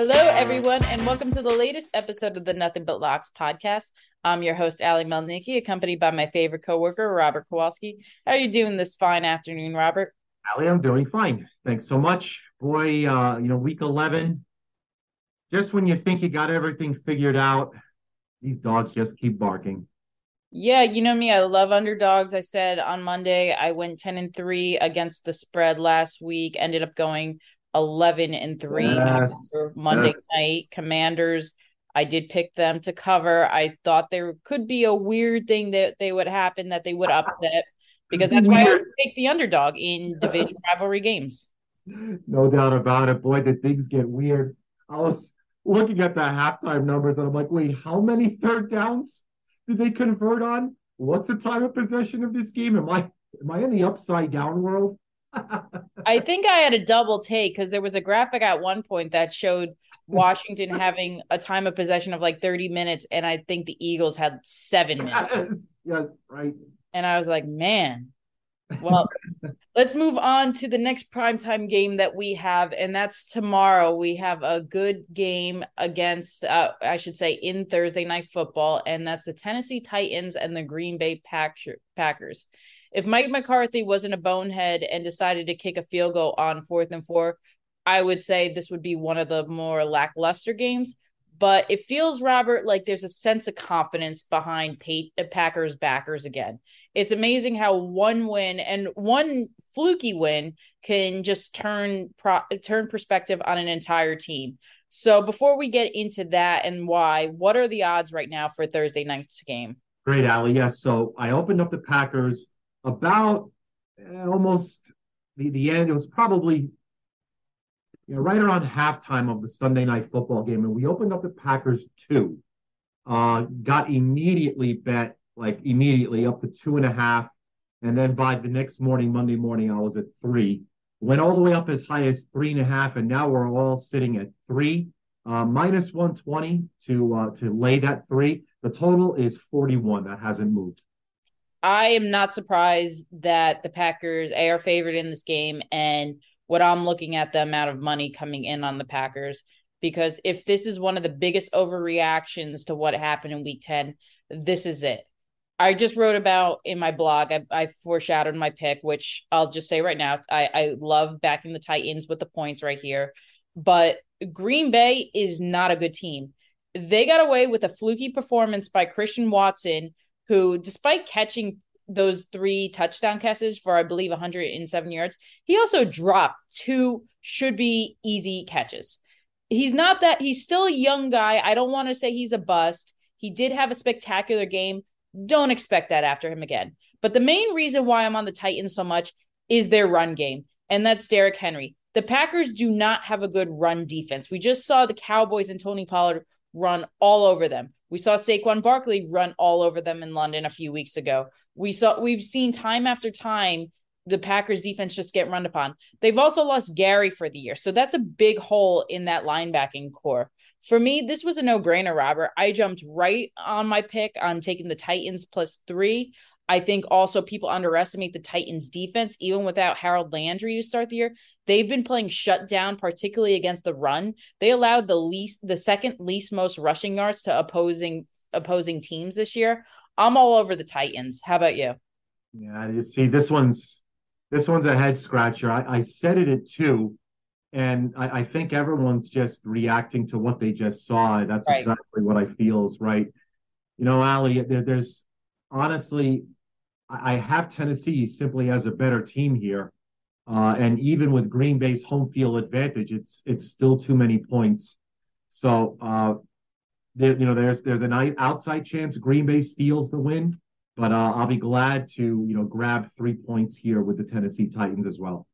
Hello, everyone, and welcome to the latest episode of the Nothing But Locks podcast. I'm your host, Ali Melnicki, accompanied by my favorite coworker, Robert Kowalski. How are you doing this fine afternoon, Robert? Ali, I'm doing fine. Thanks so much. Boy, uh, you know, week 11, just when you think you got everything figured out, these dogs just keep barking. Yeah, you know me, I love underdogs. I said on Monday I went 10 and 3 against the spread last week, ended up going 11 and 3 Yes, Monday yes. night. Commanders, I did pick them to cover. I thought there could be a weird thing that they would happen that they would upset because that's why I take the underdog in division rivalry games. No doubt about it. Boy, did things get weird. I was looking at the halftime numbers and I'm like, wait, how many third downs did they convert on? What's the time of possession of this game? Am I am I in the upside down world? I think I had a double take because there was a graphic at one point that showed Washington having a time of possession of like 30 minutes, and I think the Eagles had seven minutes. yes, yes, right. And I was like, man. Well, let's move on to the next primetime game that we have, and that's tomorrow. We have a good game against, uh, I should say, in Thursday night football, and that's the Tennessee Titans and the Green Bay Packers. If Mike McCarthy wasn't a bonehead and decided to kick a field goal on fourth and four, I would say this would be one of the more lackluster games. But it feels, Robert, like there's a sense of confidence behind Packers backers again it's amazing how one win and one fluky win can just turn pro- turn perspective on an entire team. So before we get into that and why, what are the odds right now for Thursday night's game? Great, Ali. Yes. So I opened up the Packers about eh, almost the, the end. It was probably you know, right around halftime of the Sunday night football game. And we opened up the Packers two. Uh, got immediately bet, like immediately up to two and a half. And then by the next morning, Monday morning, I was at three. Went all the way up as high as three and a half, and now we're all sitting at three, uh, minus 120 to uh, to lay that three. The total is 41. That hasn't moved. I am not surprised that the Packers are favored in this game and what I'm looking at the amount of money coming in on the Packers because if this is one of the biggest overreactions to what happened in week 10, this is it. I just wrote about in my blog, I, I foreshadowed my pick, which I'll just say right now, I, I love backing the Titans with the points right here. But Green Bay is not a good team. They got away with a fluky performance by Christian Watson, who, despite catching those three touchdown catches for, I believe, 107 yards, he also dropped two should be easy catches. He's not that, he's still a young guy. I don't want to say he's a bust. He did have a spectacular game. Don't expect that after him again. But the main reason why I'm on the Titans so much is their run game, and that's Derrick Henry. The Packers do not have a good run defense. We just saw the Cowboys and Tony Pollard run all over them. We saw Saquon Barkley run all over them in London a few weeks ago. We saw we've seen time after time the Packers defense just get run upon. They've also lost Gary for the year. So that's a big hole in that linebacking corps. For me, this was a no-brainer, Robert. I jumped right on my pick on taking the Titans plus 3. I think also people underestimate the Titans defense even without Harold Landry to start the year. They've been playing shut down particularly against the run. They allowed the least the second least most rushing yards to opposing opposing teams this year. I'm all over the Titans. How about you? Yeah, you see, this one's this one's a head scratcher. I, I said it at two, and I, I think everyone's just reacting to what they just saw. That's Right. exactly what I feel is right. You know, Ali, there, there's honestly, I, have Tennessee simply as a better team here. Uh, and even with Green Bay's home field advantage, it's it's still too many points. So uh, there, you know, there's there's an outside chance Green Bay steals the win, but uh, I'll be glad to you know grab three points here with the Tennessee Titans as well.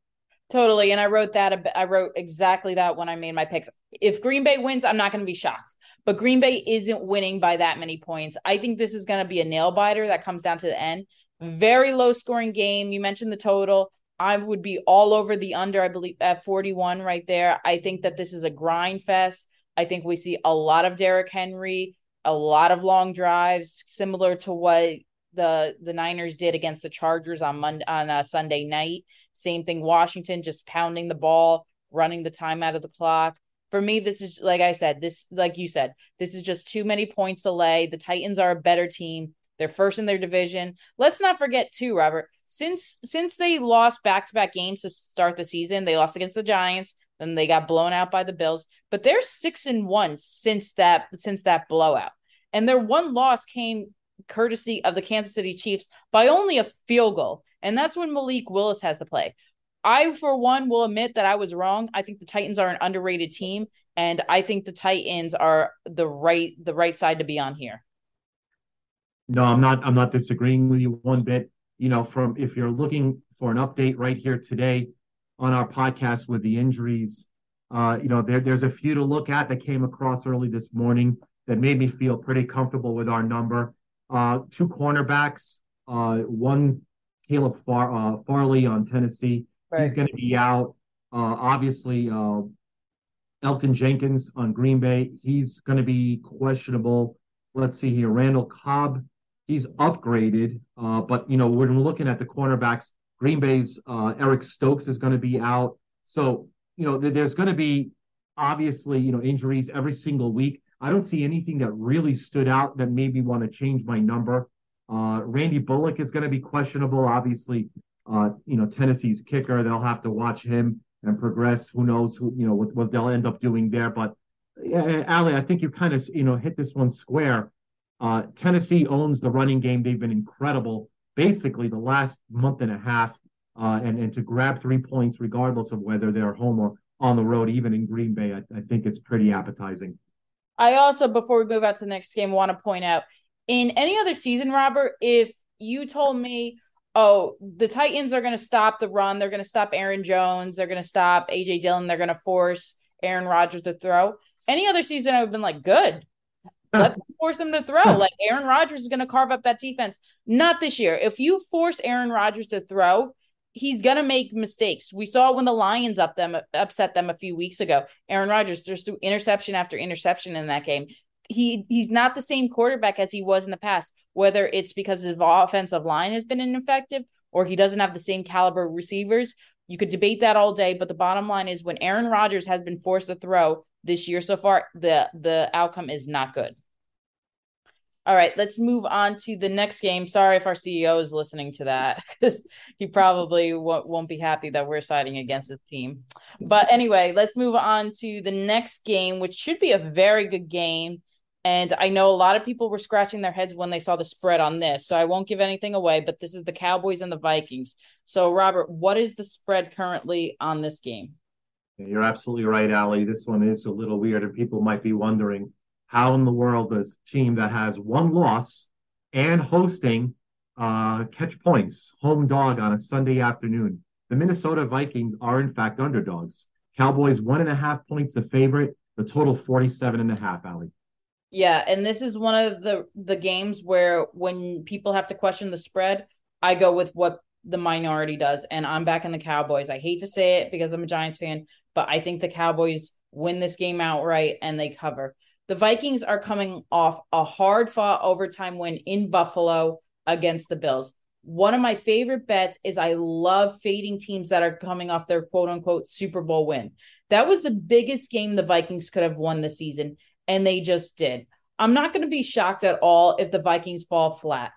Totally. And I wrote that. I wrote exactly that when I made my picks. If Green Bay wins, I'm not going to be shocked. But Green Bay isn't winning by that many points. I think this is going to be a nail biter that comes down to the end. Very low scoring game. You mentioned the total. I would be all over the under, I believe, at 41 right there. I think that this is a grind fest. I think we see a lot of Derrick Henry, a lot of long drives, similar to what the the Niners did against the Chargers on Monday on a Sunday night. Same thing, Washington just pounding the ball, running the time out of the clock. For me, this is like I said, this like you said, this is just too many points to lay. The Titans are a better team. They're first in their division. Let's not forget too, Robert. Since since they lost back to back games to start the season, they lost against the Giants, then they got blown out by the Bills. But they're six and one since that since that blowout, and their one loss came courtesy of the Kansas City Chiefs by only a field goal, and that's when Malik Willis has to play. I, for one, will admit that I was wrong. I think the Titans are an underrated team, and I think the Titans are the right the right side to be on here. No, I'm not. I'm not disagreeing with you one bit. You know, from if you're looking for an update right here today on our podcast with the injuries, uh, you know, there, there's a few to look at that came across early this morning that made me feel pretty comfortable with our number. Uh, two cornerbacks, uh, one Caleb Far, uh, Farley on Tennessee. Right. He's going to be out. Uh, obviously, uh, Elgton Jenkins on Green Bay. He's going to be questionable. Let's see here. Randall Cobb he's upgraded. Uh, but you know, when we're looking at the cornerbacks, Green Bay's uh, Eric Stokes is going to be out. So you know, there's going to be obviously you know injuries every single week. I don't see anything that really stood out that made me want to change my number. Uh, Randy Bullock is going to be questionable. Obviously, uh, you know Tennessee's kicker. They'll have to watch him and progress. Who knows? Who you know what, what they'll end up doing there. But yeah, Ali, I think you kind of you know hit this one square. Uh, Tennessee owns the running game. They've been incredible basically the last month and a half. Uh, and, and to grab three points, regardless of whether they're home or on the road, even in Green Bay, I, I think it's pretty appetizing. I also, before we move out to the next game, want to point out in any other season, Robert, if you told me, oh, the Titans are going to stop the run, they're going to stop Aaron Jones, they're going to stop AJ Dillon, they're going to force Aaron Rodgers to throw. Any other season, I would have been like, good. Let's force him to throw. Like Aaron Rodgers is going to carve up that defense. Not this year. If you force Aaron Rodgers to throw, he's going to make mistakes. We saw when the Lions up them upset them a few weeks ago. Aaron Rodgers just threw interception after interception in that game. He he's not the same quarterback as he was in the past. Whether it's because his offensive line has been ineffective or he doesn't have the same caliber receivers, you could debate that all day. But the bottom line is when Aaron Rodgers has been forced to throw this year so far, the the outcome is not good. All right, let's move on to the next game. Sorry if our CEO is listening to that because he probably w- won't be happy that we're siding against his team. But anyway, let's move on to the next game, which should be a very good game. And I know a lot of people were scratching their heads when they saw the spread on this. So I won't give anything away, but this is the Cowboys and the Vikings. So, Robert, what is the spread currently on this game? You're absolutely right, Ali. This one is a little weird, and people might be wondering how in the world a team that has one loss and hosting uh, catch points, home dog on a Sunday afternoon? The Minnesota Vikings are in fact underdogs. Cowboys one and a half points the favorite, the total 47 and a half, Ali. Yeah, and this is one of the the games where when people have to question the spread, I go with what the minority does, and I'm back in the Cowboys. I hate to say it because I'm a Giants fan, but I think the Cowboys win this game outright and they cover. The Vikings are coming off a hard fought overtime win in Buffalo against the Bills. One of my favorite bets is I love fading teams that are coming off their quote unquote Super Bowl win. That was the biggest game the Vikings could have won this season, and they just did. I'm not going to be shocked at all if the Vikings fall flat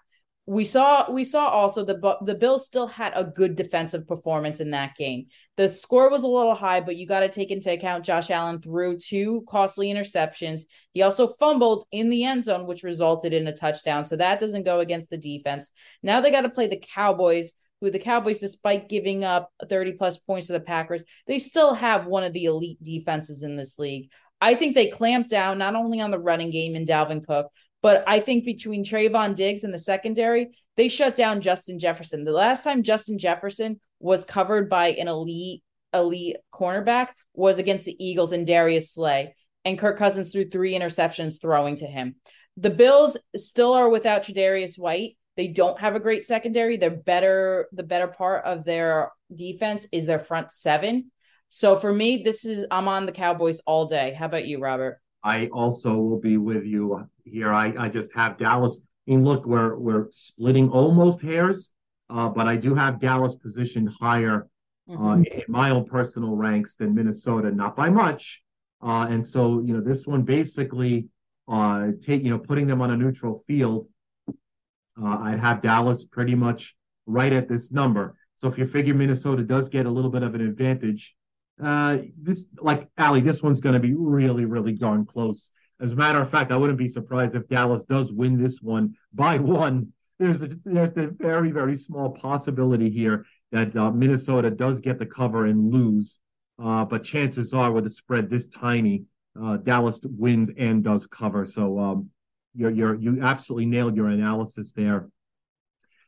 we saw we saw also the the Bills still had a good defensive performance in that game. The score was a little high, but you got to take into account Josh Allen threw two costly interceptions. He also fumbled in the end zone, which resulted in a touchdown. So that doesn't go against the defense. Now they got to play the Cowboys, who the Cowboys, despite giving up 30 plus points to the Packers, they still have one of the elite defenses in this league. I think they clamped down not only on the running game in Dalvin Cook, but I think between Trevon Diggs and the secondary, they shut down Justin Jefferson. The last time Justin Jefferson was covered by an elite elite cornerback was against the Eagles and Darius Slay. And Kirk Cousins threw three interceptions throwing to him. The Bills still are without Tre'Davious White. They don't have a great secondary. They're better. The better part of their defense is their front seven. So for me, this is I'm on the Cowboys all day. How about you, Robert? I also will be with you here. I, I just have Dallas. I mean, look, we're we're splitting almost hairs, uh, but I do have Dallas positioned higher uh, mm-hmm. uh, in my own personal ranks than Minnesota, not by much, Uh, and so, you know, this one basically uh, take, you know, putting them on a neutral field, uh, I'd have Dallas pretty much right at this number. So if you figure Minnesota does get a little bit of an advantage, uh, this like Ali, this one's going to be really, really darn close. As a matter of fact, I wouldn't be surprised if Dallas does win this one by one. There's a there's a very very small possibility here that uh, Minnesota does get the cover and lose, uh, but chances are with a spread this tiny, uh, Dallas wins and does cover. So um, you're you're you absolutely nailed your analysis there.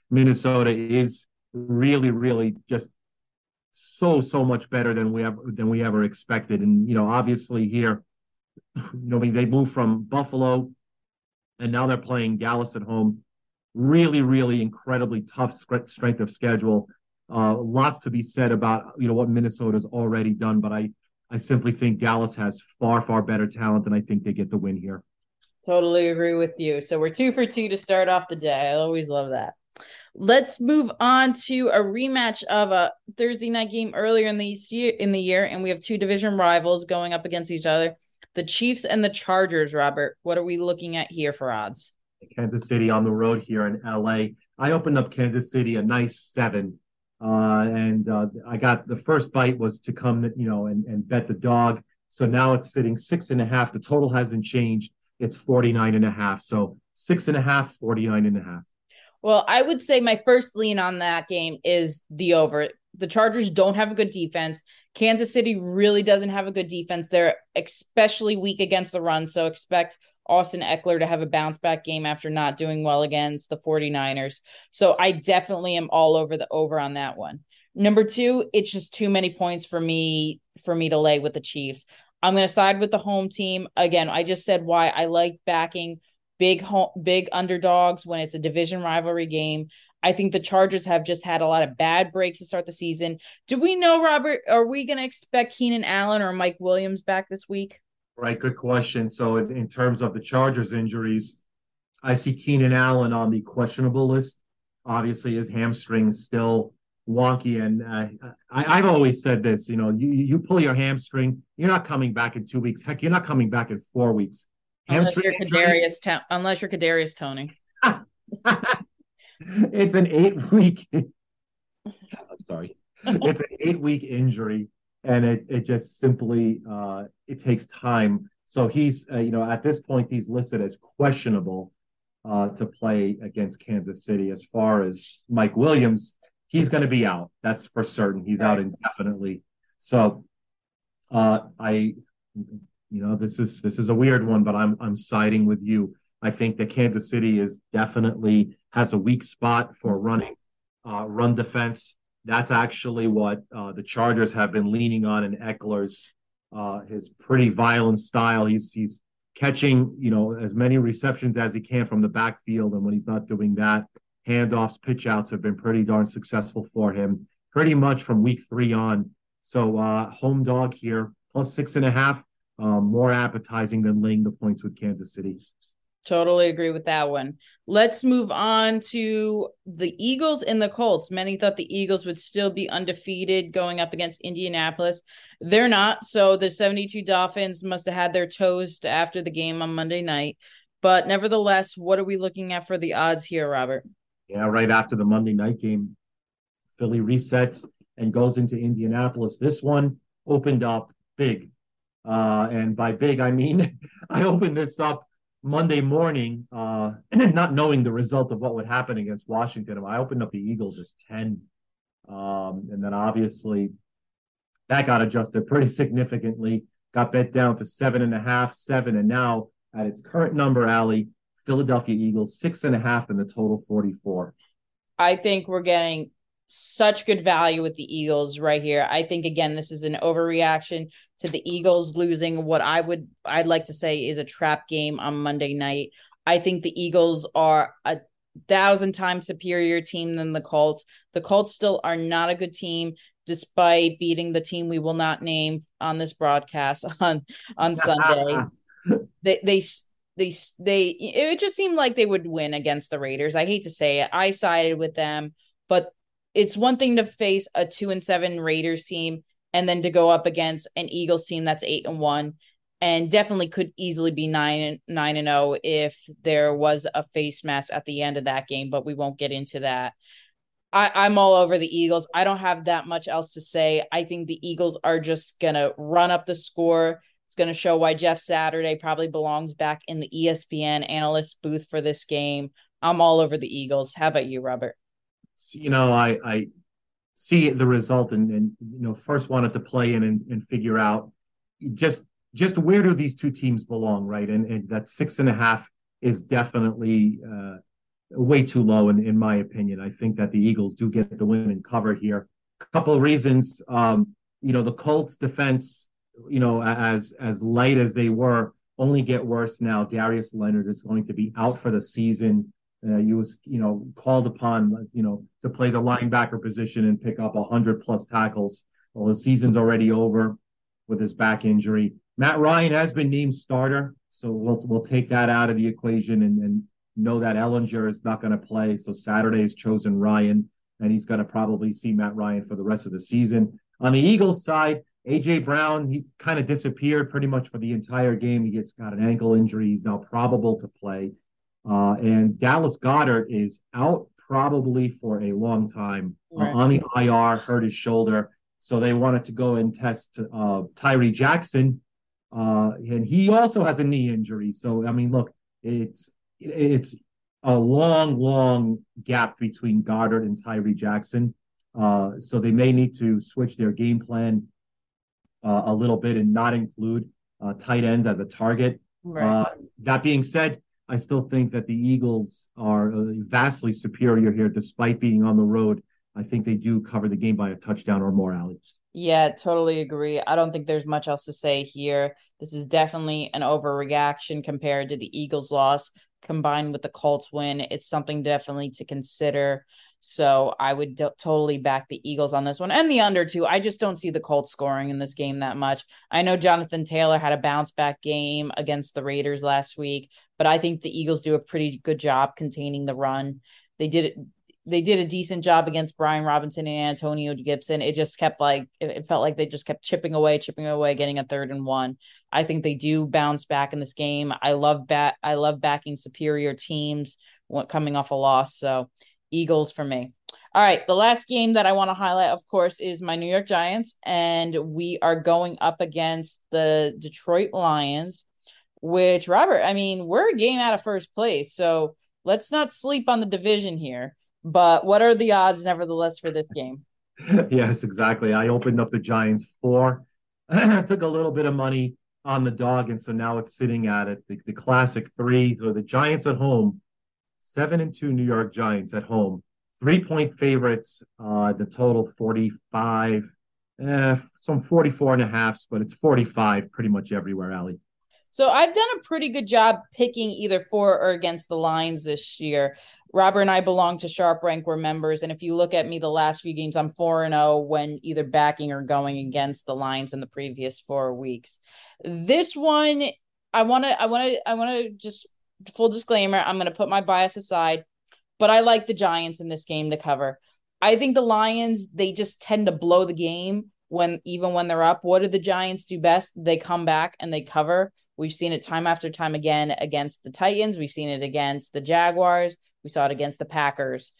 Minnesota is really really just so so much better than we ever than we ever expected, and you know obviously here you know, I mean, they moved from Buffalo and now they're playing Dallas at home. Really, really incredibly tough strength of schedule. Uh, lots to be said about you know what Minnesota's already done, but I I simply think Dallas has far far better talent, and I think they get the win here. Totally agree with you. So we're two for two to start off the day. I always love that. Let's move on to a rematch of a Thursday night game earlier in the year in the year, and we have two division rivals going up against each other the Chiefs and the Chargers, Robert. What are we looking at here for odds? Kansas City on the road here in LA. I opened up Kansas City a nice seven. Uh, and uh, I got the first bite was to come, you know, and, and bet the dog. So now it's sitting six and a half. The total hasn't changed. It's 49 and a half. So six and a half, 49 and a half. Well, I would say my first lean on that game is the over the Chargers don't have a good defense. Kansas City really doesn't have a good defense. They're especially weak against the run. So expect Austin Ekeler to have a bounce back game after not doing well against the 49ers. So I definitely am all over the over on that one. Number two, it's just too many points for me for me to lay with the Chiefs. I'm going to side with the home team. Again, I just said why I like backing big home, big underdogs when it's a division rivalry game. I think the Chargers have just had a lot of bad breaks to start the season. Do we know, Robert? Are we going to expect Keenan Allen or Mike Williams back this week? Right, good question. So, in, in terms of the Chargers injuries, I see Keenan Allen on the questionable list. Obviously, his hamstring still wonky, and uh, I, have always said this. You know, you, you pull your hamstring, you're not coming back in two weeks. Heck, you're not coming back in four weeks. Hamstring unless you're Kadarius, unless you're Kadarius Toney. it's an eight week. I'm sorry. It's an eight week injury, and it it just simply uh, it takes time. So he's uh, you know at this point he's listed as questionable uh, to play against Kansas City. As far as Mike Williams, he's going to be out. That's for certain. He's right. out indefinitely. So uh, I, you know, this is this is a weird one, but I'm I'm siding with you. I think that Kansas City is definitely has a weak spot for running, uh, run defense. That's actually what uh, the Chargers have been leaning on in Ekeler's uh, his pretty violent style. He's he's catching you know as many receptions as he can from the backfield, and when he's not doing that, handoffs, pitch outs have been pretty darn successful for him. Pretty much from week three on. So uh, home dog here plus six and a half, um, more appetizing than laying the points with Kansas City. Totally agree with that one. Let's move on to the Eagles and the Colts. Many thought the Eagles would still be undefeated going up against Indianapolis. They're not. So the 72 Dolphins must have had their toast after the game on Monday night. But nevertheless, what are we looking at for the odds here, Robert? Yeah, right after the Monday night game, Philly resets and goes into Indianapolis. This one opened up big. Uh, and by big, I mean, I opened this up Monday morning, uh, not knowing the result of what would happen against Washington, I opened up the Eagles as 10. Um, and then obviously that got adjusted pretty significantly, got bet down to seven and a half, seven. And now at its current number, Ali, Philadelphia Eagles, six and a half, in the total 44. I think we're getting such good value with the Eagles right here. I think again this is an overreaction to the Eagles losing what I would I'd like to say is a trap game on Monday night. I think the Eagles are a thousand times superior team than the Colts. The Colts still are not a good team despite beating the team we will not name on this broadcast on on Sunday. they they they they it just seemed like they would win against the Raiders. I hate to say it. I sided with them, but it's one thing to face a two and seven Raiders team and then to go up against an Eagles team that's eight and one. and definitely could easily be nine and nine and oh if there was a face mask at the end of that game. But we won't get into that. I, I'm all over the Eagles. I don't have that much else to say. I think the Eagles are just gonna run up the score. It's gonna show why Jeff Saturday probably belongs back in the ESPN analyst booth for this game. I'm all over the Eagles. How about you, Robert? You know, I I see the result and, and you know first wanted to play in and, and figure out just just where do these two teams belong, right? And, and that six and a half is definitely uh, way too low in, in my opinion. I think that the Eagles do get the win and cover here. A couple of reasons. Um, you know, the Colts defense, you know, as as light as they were, only get worse now. Darius Leonard is going to be out for the season. Uh, he was, you know, called upon, you know, to play the linebacker position and pick up hundred plus tackles. Well, the season's already over with his back injury. Matt Ryan has been named starter, so we'll we'll take that out of the equation and, and know that Ehlinger is not going to play. So Saturday has chosen Ryan, and he's going to probably see Matt Ryan for the rest of the season. On the Eagles side, AJ Brown, he kind of disappeared pretty much for the entire game. He has got an ankle injury. He's now probable to play. Uh, and Dallas Goedert is out probably for a long time uh, right. uh, on the IR, hurt his shoulder. So they wanted to go and test uh, Tyree Jackson. Uh, and he also has a knee injury. So, I mean, look, it's it's a long, long gap between Goddard and Tyree Jackson. Uh, so they may need to switch their game plan uh, a little bit and not include uh, tight ends as a target. Right. Uh, that being said, I still think that the Eagles are uh, vastly superior here, despite being on the road. I think they do cover the game by a touchdown or more, Alex. Yeah, totally agree. I don't think there's much else to say here. This is definitely an overreaction compared to the Eagles' loss combined with the Colts win. It's something definitely to consider. So I would totally back the Eagles on this one and the under too. I just don't see the Colts scoring in this game that much. I know Jonathan Taylor had a bounce back game against the Raiders last week, but I think the Eagles do a pretty good job containing the run. They did they did a decent job against Brian Robinson and Antonio Gibson. It just kept like it, felt like they just kept chipping away, chipping away, getting a third and one. I think they do bounce back in this game. I love bat I love backing superior teams coming off a loss. So Eagles for me. All right, the last game that I want to highlight, of course, is my New York Giants, and we are going up against the Detroit Lions. Which Robert, I mean, we're a game out of first place, so let's not sleep on the division here. But what are the odds, nevertheless, for this game? yes, exactly. I opened up the Giants four, took a little bit of money on the dog, and so now it's sitting at it. The, the classic three. So the Giants at home, seven and two New York Giants at home, three point favorites. Uh, the total 45, eh, some 44 and a half, but it's 45 pretty much everywhere, Ali. So I've done a pretty good job picking either for or against the lines this year. Robert and I belong to Sharp Rank. We're members, and if you look at me, the last few games, I'm four and zero oh when either backing or going against the lines in the previous four weeks. This one, I want to, I want to, I want to just full disclaimer. I'm going to put my bias aside, but I like the Giants in this game to cover. I think the Lions they just tend to blow the game when even when they're up. What do the Giants do best? They come back and they cover. We've seen it time after time again against the Titans. We've seen it against the Jaguars. We saw it against the Packers.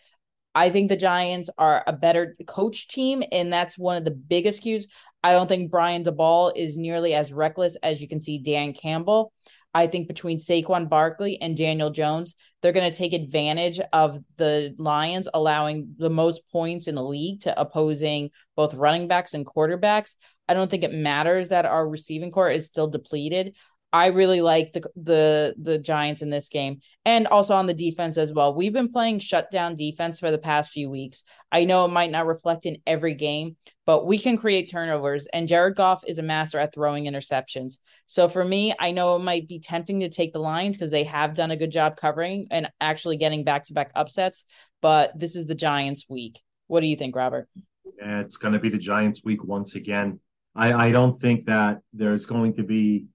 I think the Giants are a better coach team, and that's one of the biggest cues. I don't think Brian Daboll is nearly as reckless as you can see Dan Campbell. I think between Saquon Barkley and Daniel Jones, they're going to take advantage of the Lions allowing the most points in the league to opposing both running backs and quarterbacks. I don't think it matters that our receiving corps is still depleted. I really like the the the Giants in this game and also on the defense as well. We've been playing shutdown defense for the past few weeks. I know it might not reflect in every game, but we can create turnovers and Jared Goff is a master at throwing interceptions. So for me, I know it might be tempting to take the lines because they have done a good job covering and actually getting back-to-back upsets, but this is the Giants week. What do you think, Robert? Yeah, it's going to be the Giants week once again. I, I don't think that there's going to be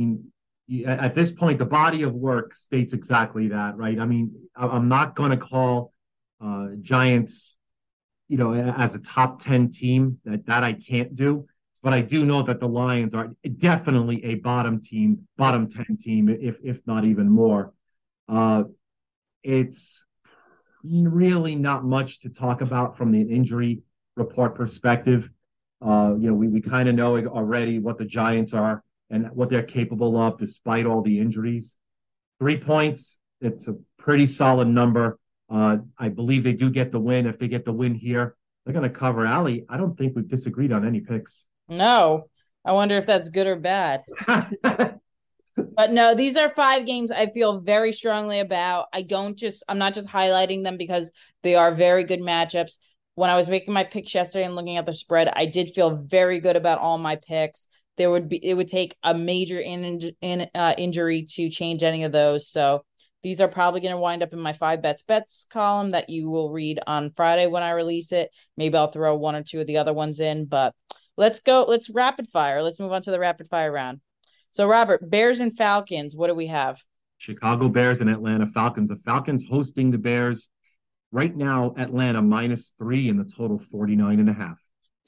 mean, at this point, the body of work states exactly that, right? I mean, I'm not going to call uh, Giants, you know, as a top 10 team. That that I can't do. but I do know that the Lions are definitely a bottom team, bottom 10 team, if if not even more. Uh, it's really not much to talk about from the injury report perspective. Uh, you know, we, we kind of know already what the Giants are and what they're capable of despite all the injuries. Three points, it's a pretty solid number. Uh, I believe they do get the win. If they get the win here, they're going to cover Ali. I don't think we've disagreed on any picks. No, I wonder if that's good or bad. but no, these are five games I feel very strongly about. I don't just, I'm not just highlighting them because they are very good matchups. When I was making my picks yesterday and looking at the spread, I did feel very good about all my picks. There would be, it would take a major in, in uh, injury to change any of those. So these are probably going to wind up in my five bets bets column that you will read on Friday when I release it. Maybe I'll throw one or two of the other ones in, but let's go. Let's rapid fire. Let's move on to the rapid fire round. So, Robert, Bears and Falcons, what do we have? Chicago Bears and Atlanta Falcons. The Falcons hosting the Bears right now, Atlanta minus three in the total 49 and a half.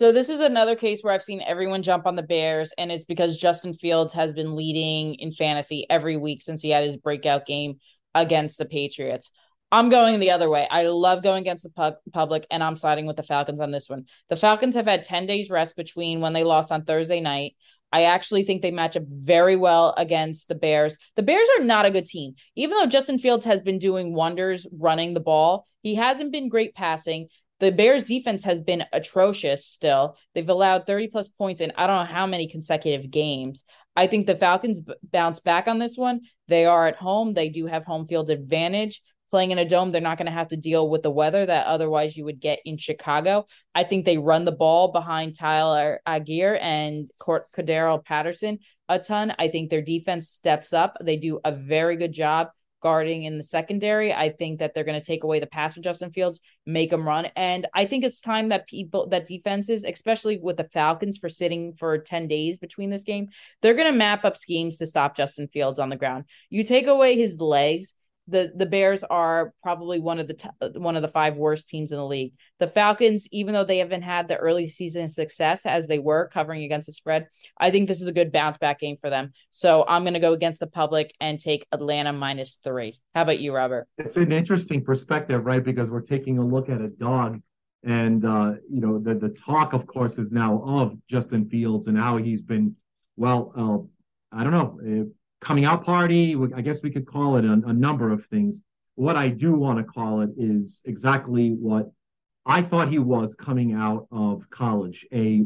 So this is another case where I've seen everyone jump on the Bears, and it's because Justin Fields has been leading in fantasy every week since he had his breakout game against the Patriots. I'm going the other way. I love going against the pu- public, and I'm siding with the Falcons on this one. The Falcons have had 10 days rest between when they lost on Thursday night. I actually think they match up very well against the Bears. The Bears are not a good team. Even though Justin Fields has been doing wonders running the ball, he hasn't been great passing. The Bears defense has been atrocious still. They've allowed 30 plus points in I don't know how many consecutive games. I think the Falcons b- bounce back on this one. They are at home. They do have home field advantage playing in a dome, they're not going to have to deal with the weather that otherwise you would get in Chicago. I think they run the ball behind Tyler Allgeier and Cordarrelle Patterson a ton. I think their defense steps up. They do a very good job guarding in the secondary. I think that they're going to take away the pass from Justin Fields, make them run. And I think it's time that people, that defenses, especially with the Falcons for sitting for 10 days between this game, they're going to map up schemes to stop Justin Fields on the ground. You take away his legs, the the Bears are probably one of the t- one of the five worst teams in the league. The Falcons, even though they haven't had the early season success as they were covering against the spread, I think this is a good bounce back game for them. So I'm going to go against the public and take Atlanta minus three. How about you, Robert? It's an interesting perspective, right? Because we're taking a look at a dog, and uh, you know the the talk, of course, is now of Justin Fields and how he's been. Well, uh, I don't know coming out party. I guess we could call it a, a number of things. What I do want to call it is exactly what I thought he was coming out of college a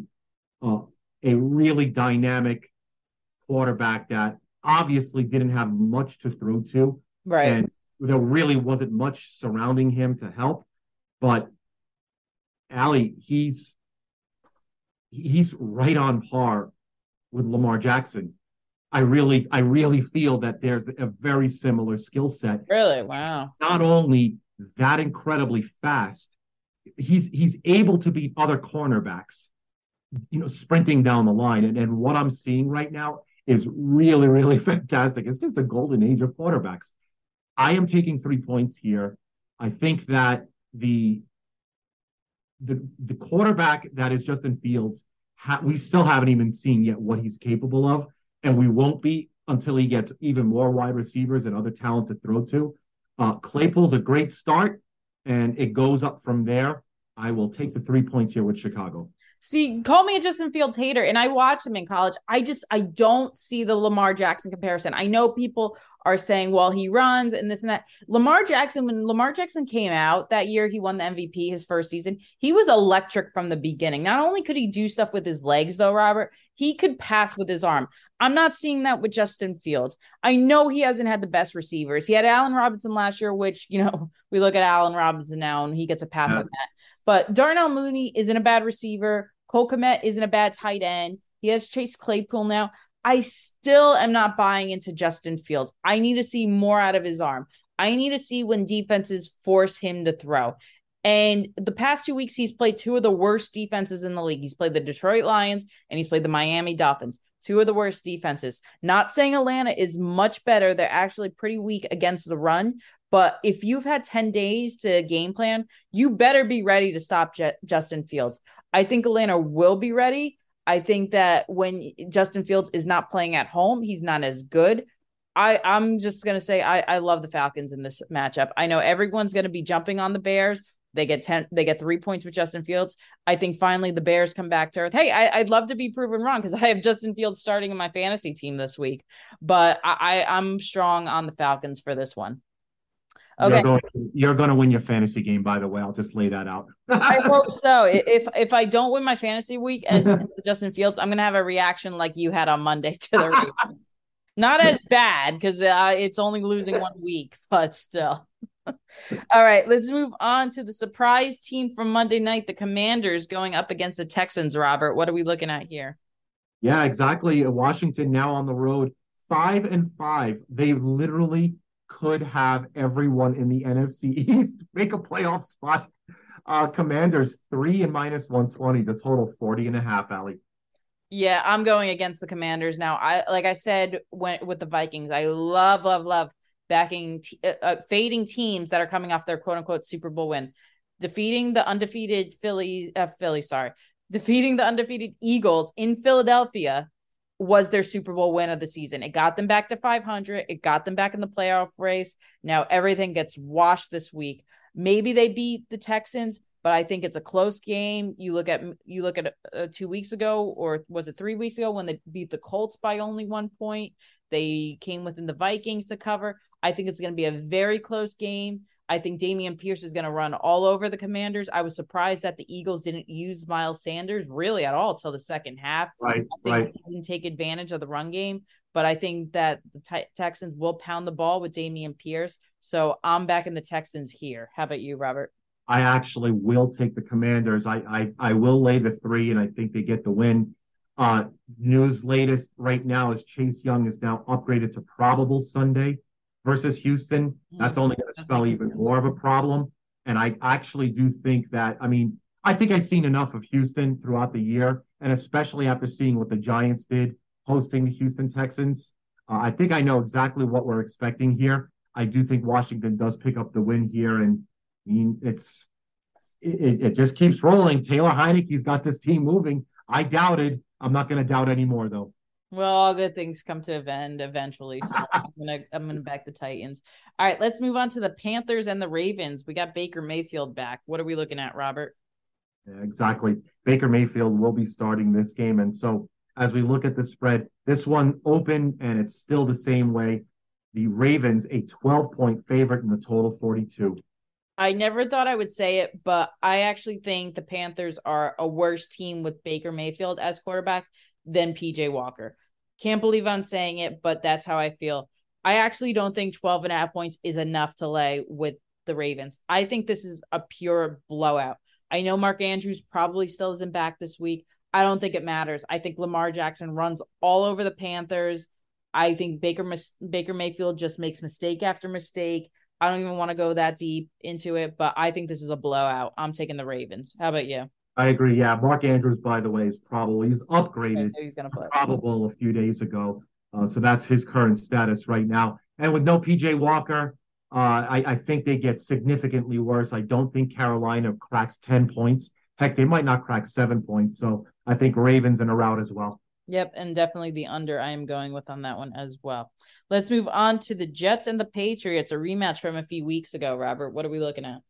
uh, a really dynamic quarterback that obviously didn't have much to throw to, right? And there really wasn't much surrounding him to help. But Ali, he's he's right on par with Lamar Jackson I really, I really feel that there's a very similar skill set. Really? Wow. Not only that incredibly fast, he's he's able to beat other cornerbacks, you know, sprinting down the line. And, and what I'm seeing right now is really, really fantastic. It's just a golden age of quarterbacks. I am taking three points here. I think that the the the quarterback that is Justin Fields, ha- we still haven't even seen yet what he's capable of and we won't be until he gets even more wide receivers and other talent to throw to. Uh, Claypool's a great start, and it goes up from there. I will take the three points here with Chicago. See, call me a Justin Fields hater, and I watched him in college. I just I don't see the Lamar Jackson comparison. I know people are saying, well, he runs and this and that. Lamar Jackson, when Lamar Jackson came out that year, he won the MVP his first season. He was electric from the beginning. Not only could he do stuff with his legs, though, Robert, he could pass with his arm. I'm not seeing that with Justin Fields. I know he hasn't had the best receivers. He had Allen Robinson last year, which, you know, we look at Allen Robinson now and he gets a pass on that. But Darnell Mooney isn't a bad receiver. Cole Kmet isn't a bad tight end. He has Chase Claypool now. I still am not buying into Justin Fields. I need to see more out of his arm. I need to see when defenses force him to throw. And the past two weeks, he's played two of the worst defenses in the league. He's played the Detroit Lions and he's played the Miami Dolphins, two of the worst defenses. Not saying Atlanta is much better. They're actually pretty weak against the run. But if you've had 10 days to game plan, you better be ready to stop Justin Fields. I think Atlanta will be ready. I think that when Justin Fields is not playing at home, he's not as good. I, I'm just gonna say I, I love the Falcons in this matchup. I know everyone's gonna be jumping on the Bears. They get 10, they get three points with Justin Fields. I think finally the Bears come back to earth. Hey, I, would love to be proven wrong because I have Justin Fields starting in my fantasy team this week, but I, I, I'm strong on the Falcons for this one. Okay. You're going, you're going, to win your fantasy game, by the way. I'll just lay that out. I hope so. If if I don't win my fantasy week as Justin Fields, I'm going to have a reaction like you had on Monday to the Not as bad because uh, it's only losing one week, but still. All right, let's move on to the surprise team from Monday night, the Commanders going up against the Texans. Robert, what are we looking at here? Yeah, exactly. Washington now on the road, five and five. They literally could have everyone in the NFC East make a playoff spot. Uh, Commanders three and minus 120, the total 40 and a half, Allie. Yeah, I'm going against the Commanders now. I like I said when with the Vikings, I love, love, love backing t- uh, uh, fading teams that are coming off their quote unquote Super Bowl win, defeating the undefeated Phillies, uh, Philly, sorry, defeating the undefeated Eagles in Philadelphia was their Super Bowl win of the season. It got them back to 500. It got them back in the playoff race. Now everything gets washed this week. Maybe they beat the Texans, but I think it's a close game. You look at you look at uh, two weeks ago, or was it three weeks ago when they beat the Colts by only one point? They came within the Vikings to cover. I think it's going to be a very close game. I think Dameon Pierce is going to run all over the Commanders. I was surprised that the Eagles didn't use Miles Sanders really at all till the second half. Right, right. didn't take advantage of the run game, but I think that the t- Texans will pound the ball with Dameon Pierce. So I'm back in the Texans here. How about you, Robert? I actually will take the Commanders. I I, I will lay the three, and I think they get the win. Uh, news latest right now is Chase Young is now upgraded to probable Sunday versus Houston. That's only going to spell even more of a problem. And I actually do think that, I mean, I think I've seen enough of Houston throughout the year, and especially after seeing what the Giants did hosting the Houston Texans. Uh, I think I know exactly what we're expecting here. I do think Washington does pick up the win here, and I mean, it's it, it just keeps rolling. Taylor Heinicke's got this team moving. I doubted. I'm not going to doubt anymore, though. Well, all good things come to an end eventually. So I'm gonna I'm gonna back the Titans. All right, let's move on to the Panthers and the Ravens. We got Baker Mayfield back. What are we looking at, Robert? Yeah, exactly. Baker Mayfield will be starting this game, and so as we look at the spread, this one open and it's still the same way. The Ravens a 12 point favorite in the total 42. I never thought I would say it, but I actually think the Panthers are a worse team with Baker Mayfield as quarterback than PJ Walker. Can't believe I'm saying it, but that's how I feel. I actually don't think 12 and a half points is enough to lay with the Ravens. I think this is a pure blowout. I know Mark Andrews probably still isn't back this week. I don't think it matters. I think Lamar Jackson runs all over the Panthers. I think Baker Baker Mayfield just makes mistake after mistake. I don't even want to go that deep into it, but I think this is a blowout. I'm taking the Ravens. How about you? I agree. Yeah, Mark Andrews, by the way, is probably he's upgraded. Okay, so he's gonna play. Probable a few days ago. Uh, so that's his current status right now. And with no PJ Walker, uh, I, I, think they get significantly worse. I don't think Carolina cracks 10 points. Heck, they might not crack seven points. So I think Ravens in a route as well. Yep, and definitely the under I am going with on that one as well. Let's move on to the Jets and the Patriots, a rematch from a few weeks ago. Robert, what are we looking at?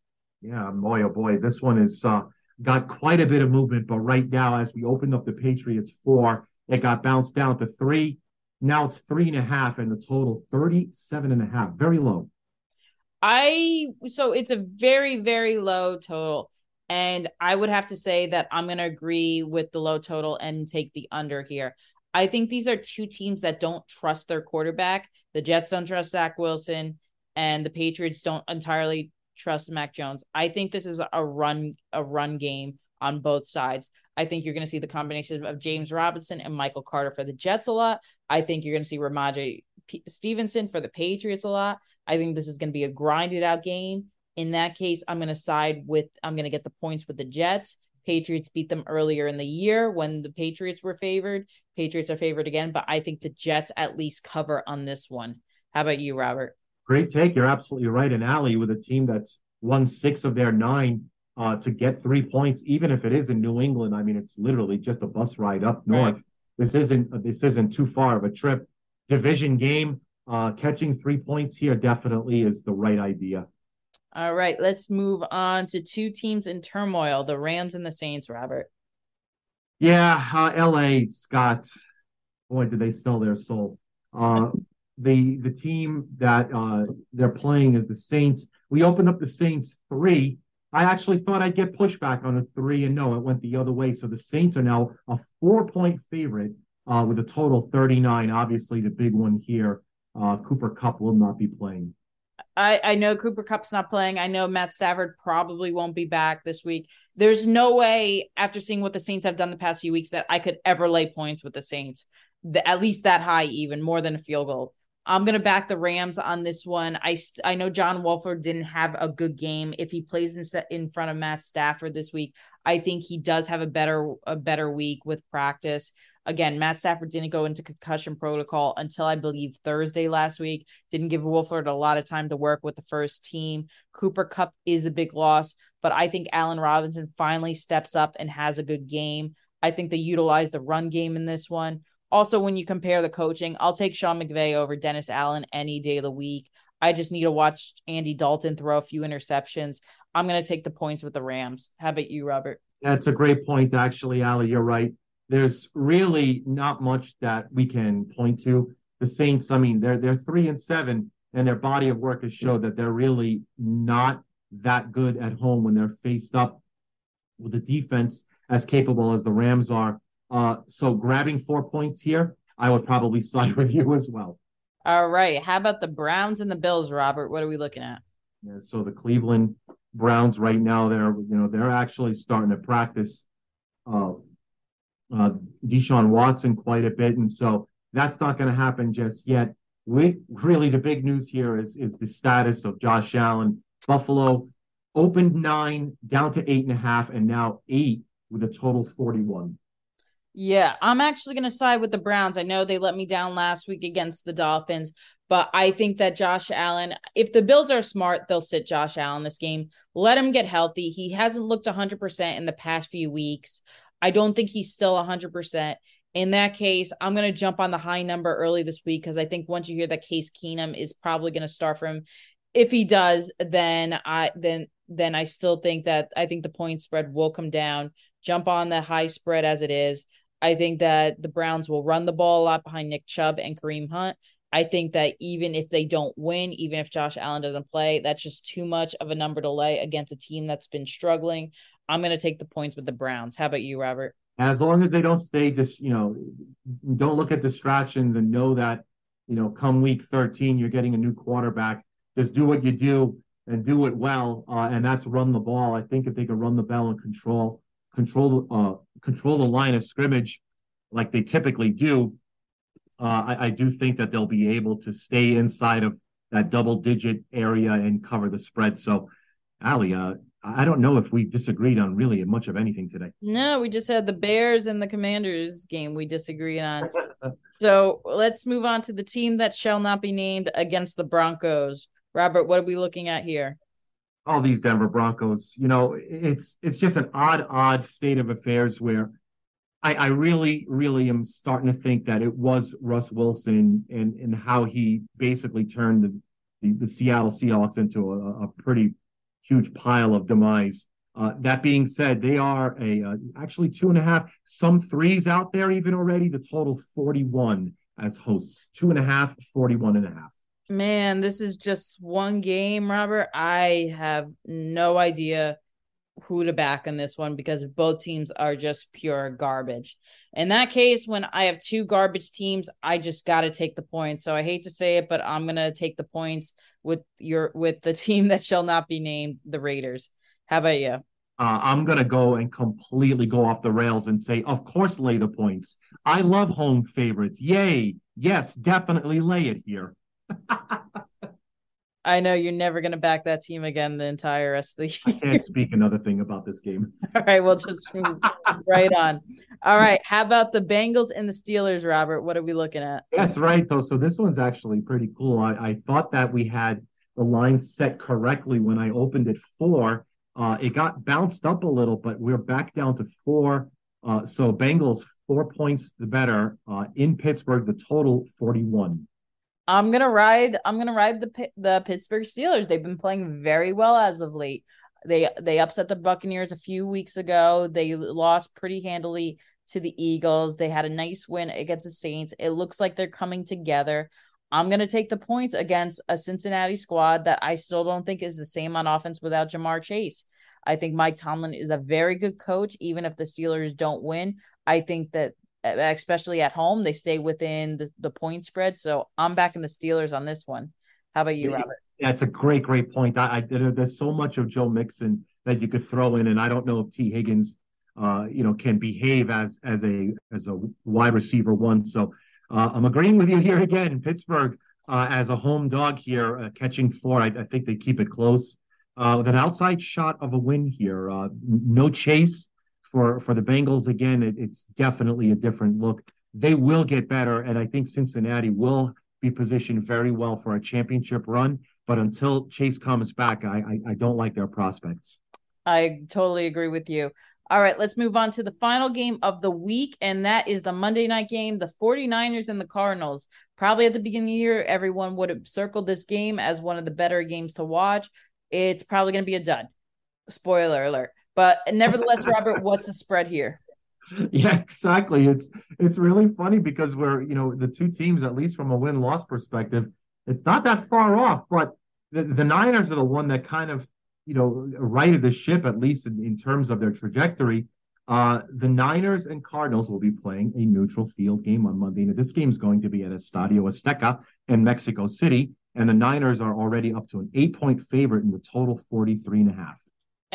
Yeah, boy, oh boy, this one is uh, got quite a bit of movement, but right now, as we opened up the Patriots four, it got bounced down to three. Now it's three and a half, and the total 37 and a half. Very low. I so it's a very, very low total. And I would have to say that I'm going to agree with the low total and take the under here. I think these are two teams that don't trust their quarterback. The Jets don't trust Zach Wilson, and the Patriots don't entirely trust Mac Jones. I think this is a run a run game on both sides. I think you're going to see the combination of James Robinson and Michael Carter for the Jets a lot. I think you're going to see Rhamondre P- Stevenson for the Patriots a lot. I think this is going to be a grinded out game. In that case, I'm going to side with I'm going to get the points with the Jets. Patriots beat them earlier in the year when the Patriots were favored. Patriots are favored again, but I think the Jets at least cover on this one. How about you, Robert? Great take. You're absolutely right. And Allie, with a team that's won six of their nine uh, to get three points, even if it is in New England. I mean, it's literally just a bus ride up north. Right. This isn't this isn't too far of a trip. Division game, uh, catching three points here definitely is the right idea. All right, let's move on to two teams in turmoil: the Rams and the Saints. Robert. Yeah, uh, L.A. Scott. Boy, did they sell their soul. Uh, the the team that uh, they're playing is the Saints. We opened up the Saints three. I actually thought I'd get pushback on a three, and no, it went the other way. So the Saints are now a four point favorite uh, with a total 39. Obviously, the big one here, uh, Cooper Kupp will not be playing. I, I know Cooper Kupp's not playing. I know Matt Stafford probably won't be back this week. There's no way, after seeing what the Saints have done the past few weeks, that I could ever lay points with the Saints, the, at least that high, even more than a field goal. I'm gonna back the Rams on this one. I I know John Wolford didn't have a good game. If he plays in in front of Matt Stafford this week, I think he does have a better a better week with practice. Again, Matt Stafford didn't go into concussion protocol until I believe Thursday last week. Didn't give Wolford a lot of time to work with the first team. Cooper Kupp is a big loss, but I think Allen Robinson finally steps up and has a good game. I think they utilize the run game in this one. Also, when you compare the coaching, I'll take Sean McVay over Dennis Allen any day of the week. I just need to watch Andy Dalton throw a few interceptions. I'm going to take the points with the Rams. How about you, Robert? That's a great point, actually, Ali. You're right. There's really not much that we can point to. The Saints, I mean, they're they're three and seven, and their body of work has showed that they're really not that good at home when they're faced up with a defense as capable as the Rams are. Uh, so grabbing four points here, I would probably side with you as well. All right. How about the Browns and the Bills, Robert? What are we looking at? Yeah, so the Cleveland Browns right now, they're you know they're actually starting to practice uh, uh, Deshaun Watson quite a bit, and so that's not going to happen just yet. We really the big news here is is the status of Josh Allen. Buffalo opened nine, down to eight and a half, and now eight with a total forty-one. Yeah, I'm actually going to side with the Browns. I know they let me down last week against the Dolphins, but I think that Josh Allen, if the Bills are smart, they'll sit Josh Allen this game. Let him get healthy. He hasn't looked 100% in the past few weeks. I don't think he's still 100%. In that case, I'm going to jump on the high number early this week because I think once you hear that Case Keenum is probably going to start for him, if he does, then I then then I still think that I think the point spread will come down. Jump on the high spread as it is. I think that the Browns will run the ball a lot behind Nick Chubb and Kareem Hunt. I think that even if they don't win, even if Josh Allen doesn't play, that's just too much of a number to lay against a team that's been struggling. I'm going to take the points with the Browns. How about you, Robert? As long as they don't stay just, you know, don't look at distractions and know that, you know, come week 13, you're getting a new quarterback. Just do what you do and do it well, uh, and that's run the ball. I think if they can run the ball and control control uh, control the line of scrimmage like they typically do, uh, I, I, do think that they'll be able to stay inside of that double digit area and cover the spread. So, Ali, uh, I don't know if we disagreed on really much of anything today. No, we just had the Bears and the Commanders game we disagreed on. so let's move on to the team that shall not be named against the Broncos. Robert, what are we looking at here? all these Denver Broncos. You know, it's it's just an odd, odd state of affairs where I, I really, really am starting to think that it was Russ Wilson and and how he basically turned the the, the Seattle Seahawks into a, a, pretty huge pile of demise. Uh, that being said, they are a uh, actually two and a half, some threes out there even already. The total 41 as hosts, two and a half, 41 and a half. Man, this is just one game, Robert. I have no idea who to back in this one because both teams are just pure garbage. In that case, when I have two garbage teams, I just got to take the points. So I hate to say it, but I'm going to take the points with your with the team that shall not be named, the Raiders. How about you? Uh, I'm going to go and completely go off the rails and say, of course, lay the points. I love home favorites. Yay. Yes, definitely lay it here. I know you're never going to back that team again the entire rest of the year. I can't speak another thing about this game. All right, we'll just right on. All right, how about the Bengals and the Steelers, Robert? What are we looking at? That's right, though. So this one's actually pretty cool. I, I thought that we had the line set correctly when I opened it four. Uh, it got bounced up a little, but we're back down to four. Uh, so Bengals four points the better uh, in Pittsburgh. The total forty one. I'm gonna ride. I'm gonna ride the the Pittsburgh Steelers. They've been playing very well as of late. They they upset the Buccaneers a few weeks ago. They lost pretty handily to the Eagles. They had a nice win against the Saints. It looks like they're coming together. I'm going to take the points against a Cincinnati squad that I still don't think is the same on offense without Ja'Marr Chase. I think Mike Tomlin is a very good coach, even if the Steelers don't win. I think that, especially at home, they stay within the, the point spread. So I'm backing the Steelers on this one. How about you, Robert? Yeah, it's a great, great point. I, I there's so much of Joe Mixon that you could throw in, and I don't know if Tee Higgins, uh, you know, can behave as as a as a wide receiver one. So uh, I'm agreeing with you here again. Pittsburgh uh, as a home dog here, uh, catching four. I, I, think they keep it close uh, with an outside shot of a win here. Uh, no chase for for the Bengals again. It, it's definitely a different look. They will get better, and I think Cincinnati will be positioned very well for a championship run. But until Chase comes back, I, I, I don't like their prospects. I totally agree with you. All right, let's move on to the final game of the week, and that is the Monday night game, the 49ers and the Cardinals. Probably at the beginning of the year, everyone would have circled this game as one of the better games to watch. It's probably going to be a dud. Spoiler alert. But nevertheless, Robert, what's the spread here? Yeah, exactly. It's it's really funny because we're, you know, the two teams, at least from a win-loss perspective, it's not that far off, but the, the Niners are the one that kind of you know, righted the ship at least in, in terms of their trajectory. Uh, the Niners and Cardinals will be playing a neutral field game on Monday. Now, this game is going to be at Estadio Azteca in Mexico City, and the Niners are already up to an eight-point favorite in the total 43 and a half.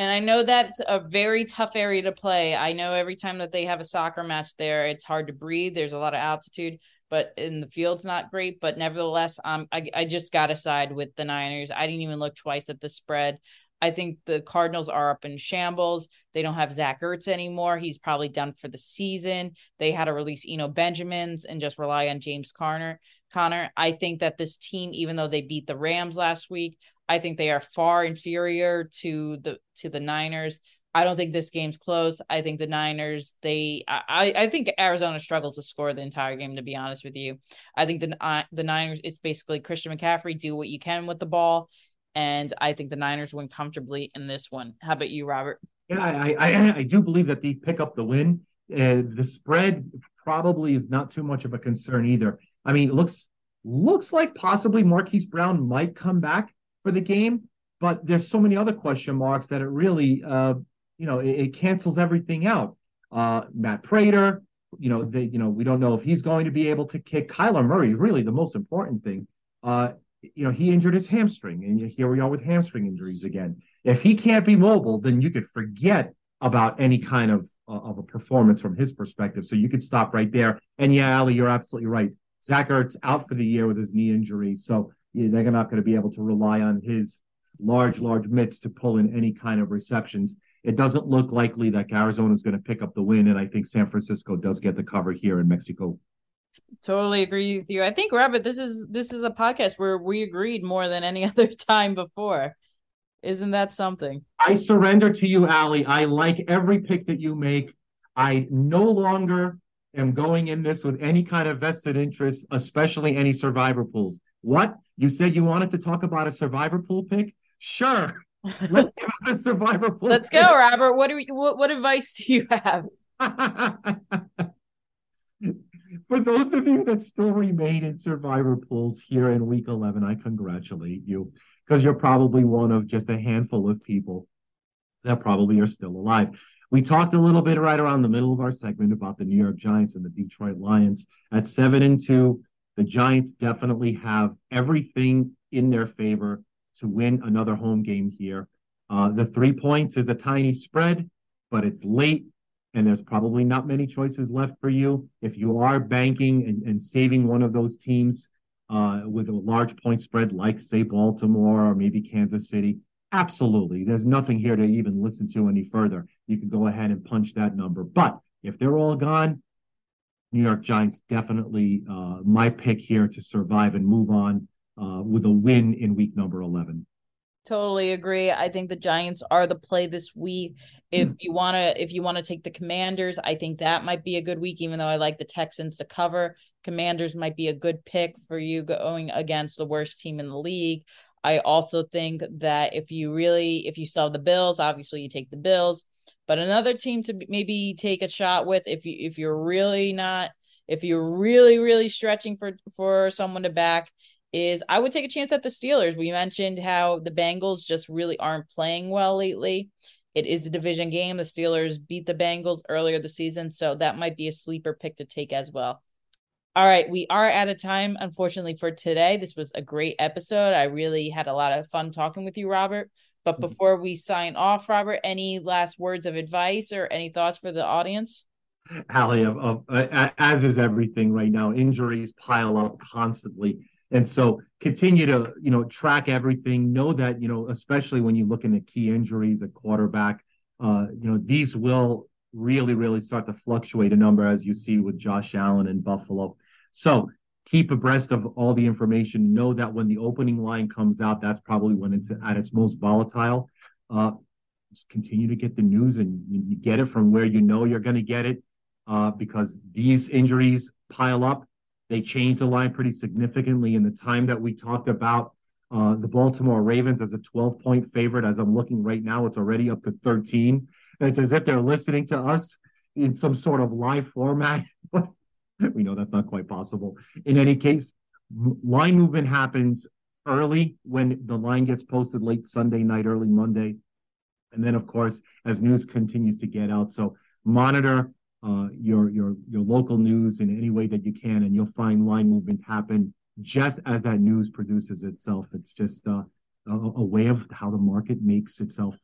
And I know that's a very tough area to play. I know every time that they have a soccer match there, it's hard to breathe. There's a lot of altitude, but in the field's not great. But nevertheless, um, I, I just got to side with the Niners. I didn't even look twice at the spread. I think the Cardinals are up in shambles. They don't have Zach Ertz anymore. He's probably done for the season. They had to release Eno Benjamins and just rely on James Conner. Conner. I think that this team, even though they beat the Rams last week, I think they are far inferior to the to the Niners. I don't think this game's close. I think the Niners, they, I, I think Arizona struggles to score the entire game. To be honest with you, I think the uh, the Niners, it's basically Christian McCaffrey, do what you can with the ball, and I think the Niners win comfortably in this one. How about you, Robert? Yeah, I I, I do believe that they pick up the win. Uh, the spread probably is not too much of a concern either. I mean, it looks looks like possibly Marquise Brown might come back for the game, but there's so many other question marks that it really, uh, you know, it, it cancels everything out. Uh, Matt Prater, you know, they, you know, we don't know if he's going to be able to kick. Kyler Murray, really the most important thing. Uh, you know, he injured his hamstring, and here we are with hamstring injuries again. If he can't be mobile, then you could forget about any kind of uh, of a performance from his perspective. So you could stop right there. And yeah, Ali, you're absolutely right. Zach Ertz out for the year with his knee injury, so they're not going to be able to rely on his large, large mitts to pull in any kind of receptions. It doesn't look likely that Arizona is going to pick up the win, and I think San Francisco does get the cover here in Mexico Totally agree with you. I think Rabbit, this is this is a podcast where we agreed more than any other time before. Isn't that something? I surrender to you, Ali. I like every pick that you make. I no longer am going in this with any kind of vested interest, especially any survivor pools. What? You said you wanted to talk about a survivor pool pick? Sure. Let's give a survivor pool. Let's pick. go, Robert. What do we, what, what advice do you have? for those of you that still remain in survivor pools here in week 11, I congratulate you because you're probably one of just a handful of people that probably are still alive. We talked a little bit right around the middle of our segment about the New York Giants and the Detroit Lions. At seven and two, the Giants definitely have everything in their favor to win another home game here. Uh, the three points is a tiny spread, but it's late and there's probably not many choices left for you. If you are banking and, and saving one of those teams uh, with a large point spread, like say Baltimore or maybe Kansas City, absolutely. There's nothing here to even listen to any further. You can go ahead and punch that number. But if they're all gone, New York Giants definitely uh, my pick here to survive and move on uh, with a win in week number 11. Totally agree. I think the Giants are the play this week. If mm. you want to if you want to take the Commanders, I think that might be a good week even though I like the Texans to cover. Commanders might be a good pick for you going against the worst team in the league. I also think that if you really if you have the Bills, obviously you take the Bills. But another team to maybe take a shot with if you if you're really not if you're really really stretching for for someone to back is I would take a chance at the Steelers. We mentioned how the Bengals just really aren't playing well lately. It is a division game. The Steelers beat the Bengals earlier this season, so that might be a sleeper pick to take as well. All right, we are out of time, unfortunately, for today. This was a great episode. I really had a lot of fun talking with you, Robert. But mm-hmm. before we sign off, Robert, any last words of advice or any thoughts for the audience? Hallie, of, of, uh, as is everything right now, injuries pile up constantly and so continue to, you know, track everything. Know that, you know, especially when you look into key injuries at quarterback, uh, you know, these will really, really start to fluctuate a number as you see with Josh Allen and Buffalo. So keep abreast of all the information. Know that when the opening line comes out, that's probably when it's at its most volatile. Uh, just continue to get the news and you, get it from where you know you're going to get it uh, because these injuries pile up they changed the line pretty significantly in the time that we talked about uh, the Baltimore Ravens as a 12 point favorite. As I'm looking right now, it's already up to 13. It's as if they're listening to us in some sort of live format. we know that's not quite possible. In any case, line movement happens early when the line gets posted late Sunday night, early Monday. And then, of course, as news continues to get out. So monitor uh, your your your local news in any way that you can, and you'll find line movement happen just as that news produces itself. It's just uh, a, a way of how the market makes itself.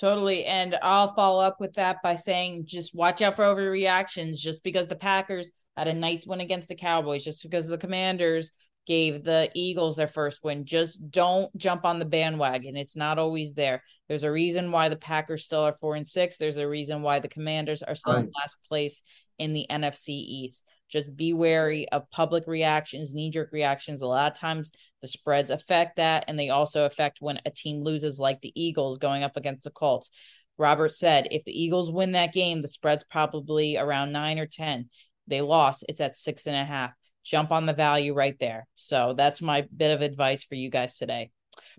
Totally. And I'll follow up with that by saying just watch out for overreactions. Just because the Packers had a nice win against the Cowboys, just because the Commanders gave the Eagles their first win. Just don't jump on the bandwagon. It's not always there. There's a reason why the Packers still are four and six. There's a reason why the Commanders are still right. in last place in the NFC East. Just be wary of public reactions, knee jerk reactions. A lot of times the spreads affect that, and they also affect when a team loses, like the Eagles going up against the Colts. Robert said if the Eagles win that game, the spread's probably around nine or 10. They lost, it's at six and a half jump on the value right there. So that's my bit of advice for you guys today.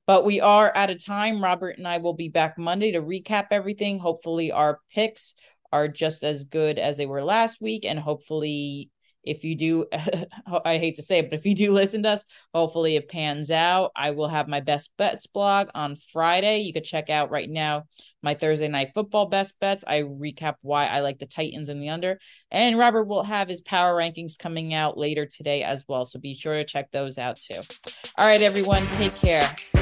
But we are out of time. Robert and I will be back Monday to recap everything. Hopefully, our picks are just as good as they were last week. And hopefully, if you do, I hate to say it, but if you do listen to us, hopefully it pans out. I will have my best bets blog on Friday. You could check out right now my Thursday night football best bets. I recap why I like the Titans and the under. And Robert will have his power rankings coming out later today as well. So be sure to check those out too. All right, everyone, take care.